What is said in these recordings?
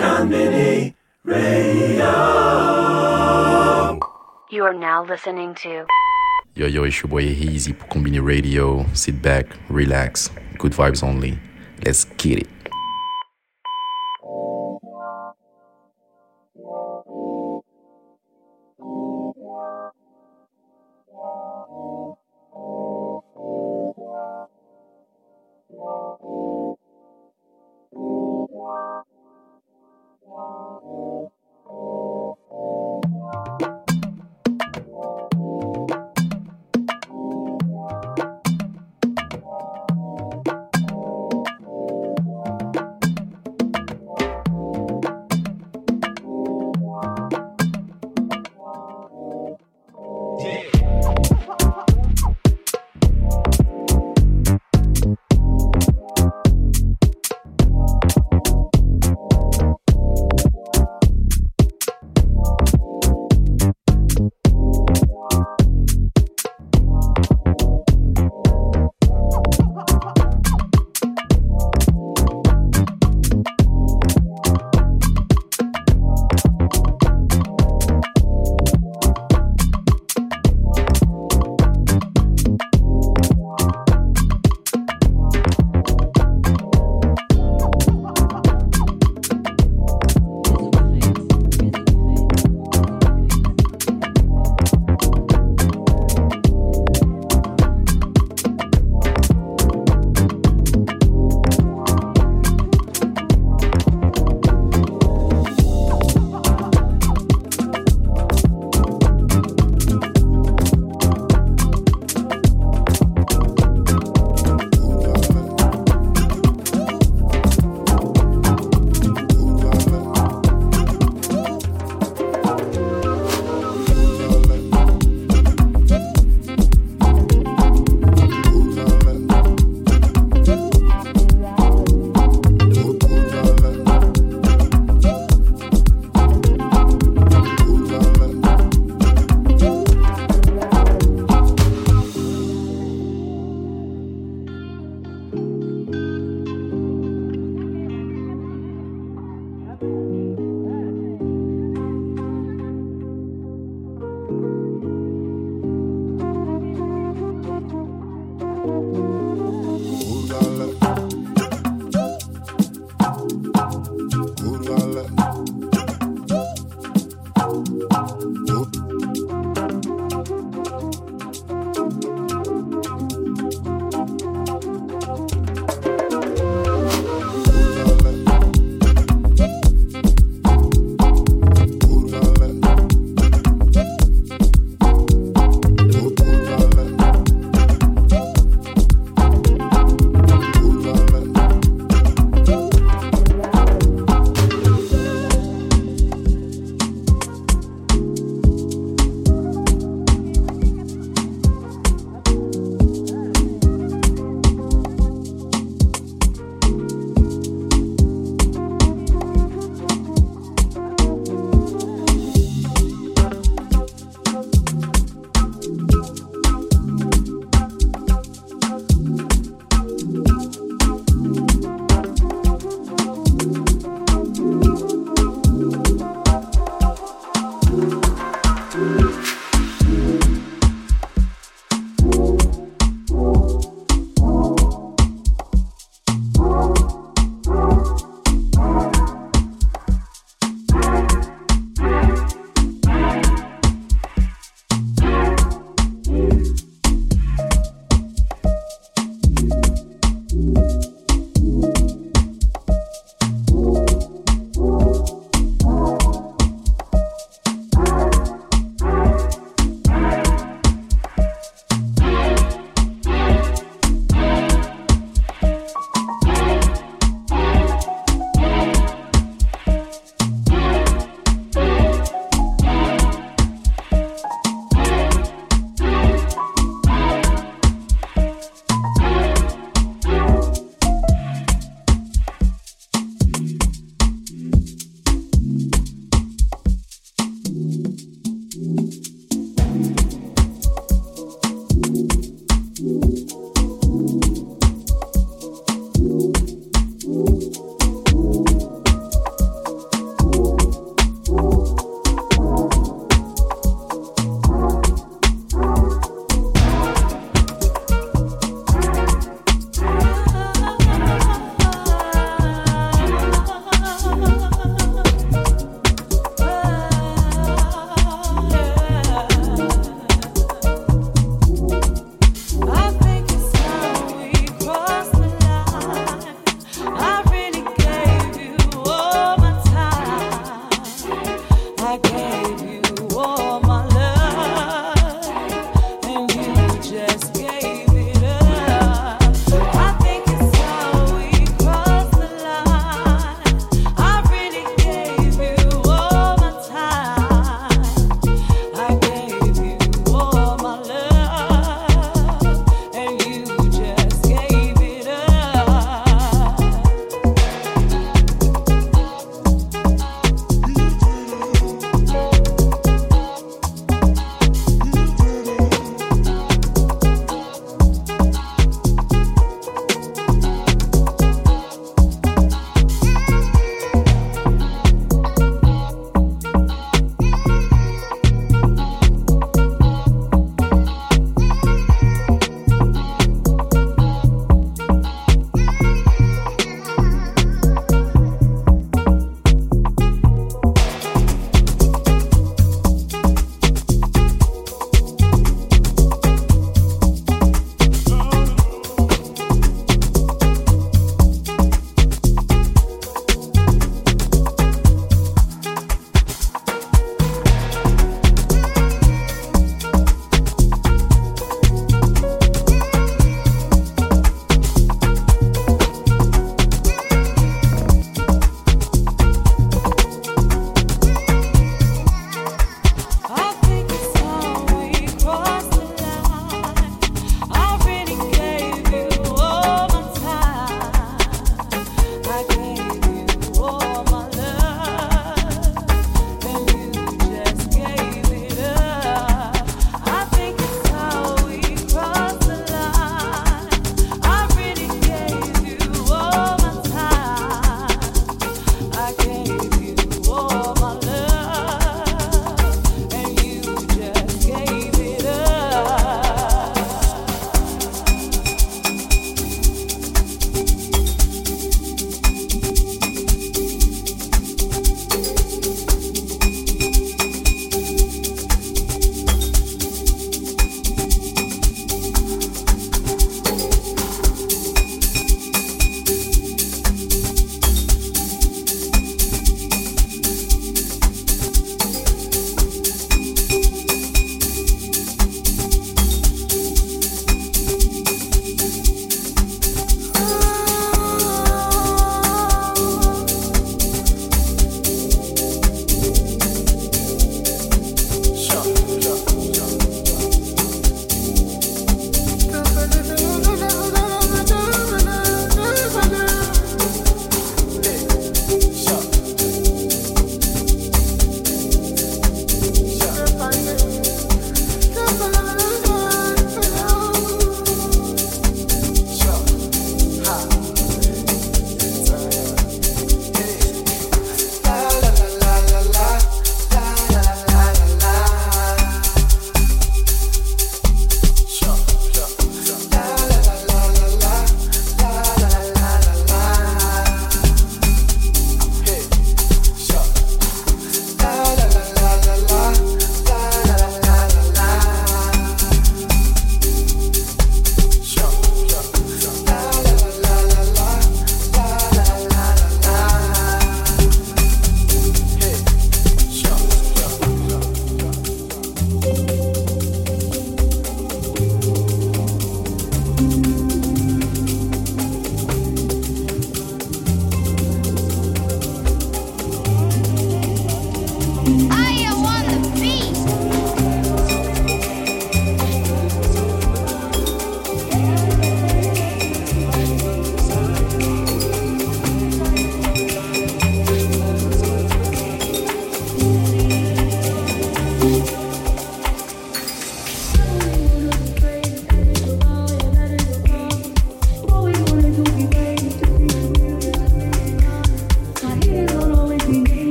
Konbini Radio. You are now listening to Yo yo, it's your boy Easy pour Konbini Radio. Sit back, relax, good vibes only. Let's get it. Oh.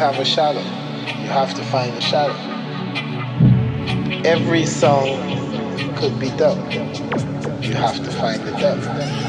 Have a shadow. You have to find the shadow. Every song could be dubbed. You have to find the dub.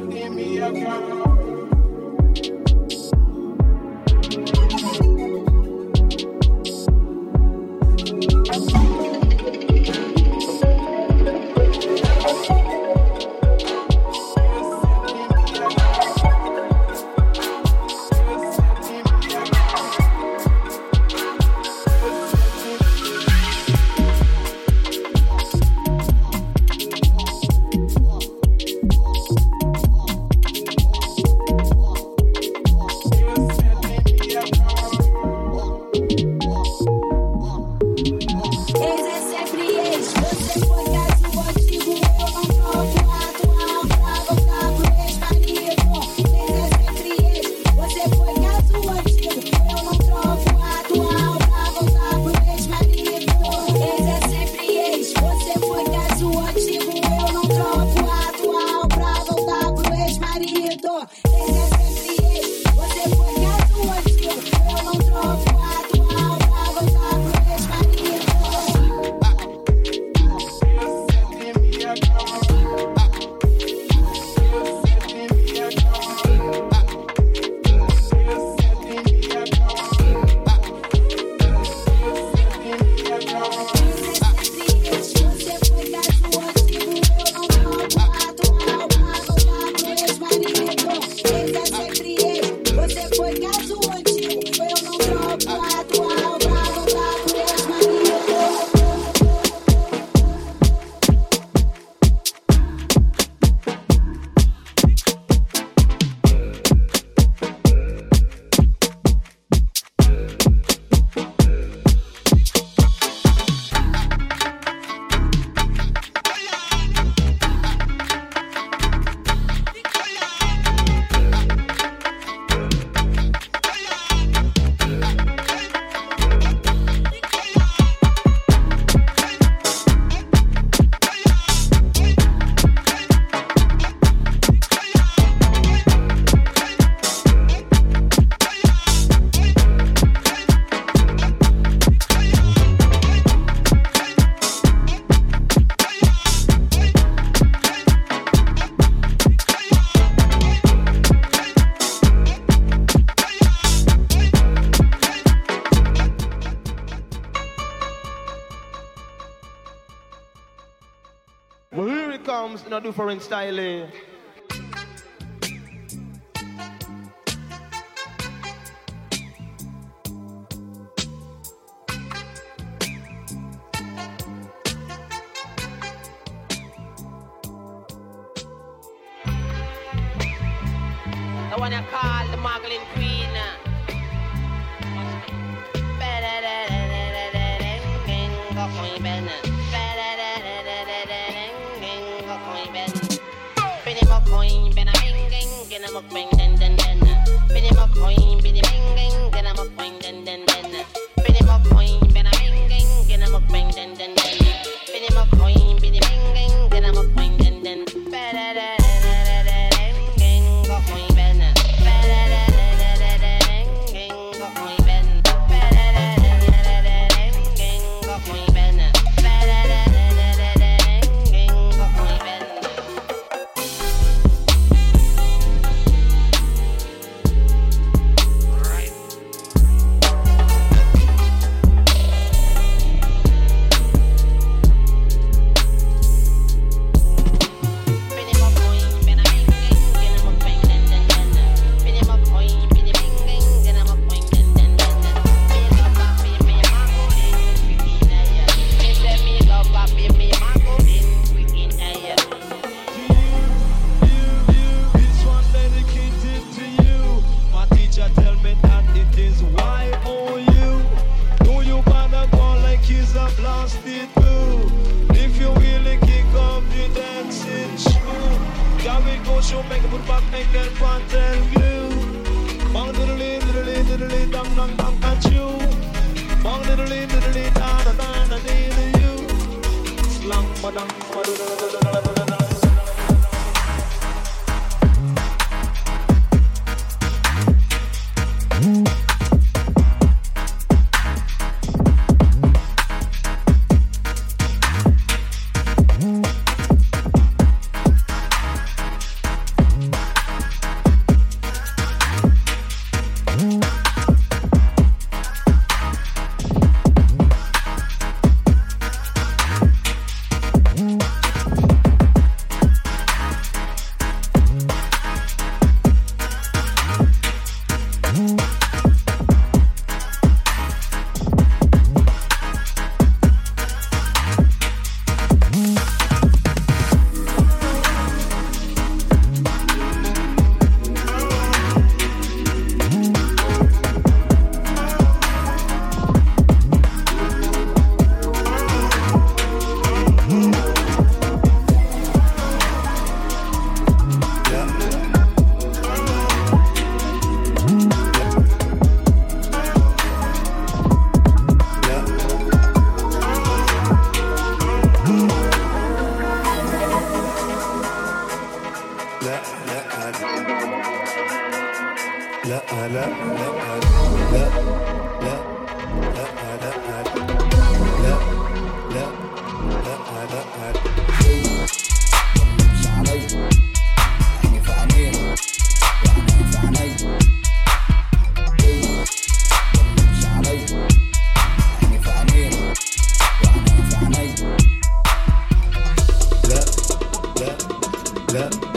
Do foreign style. Eh? The love.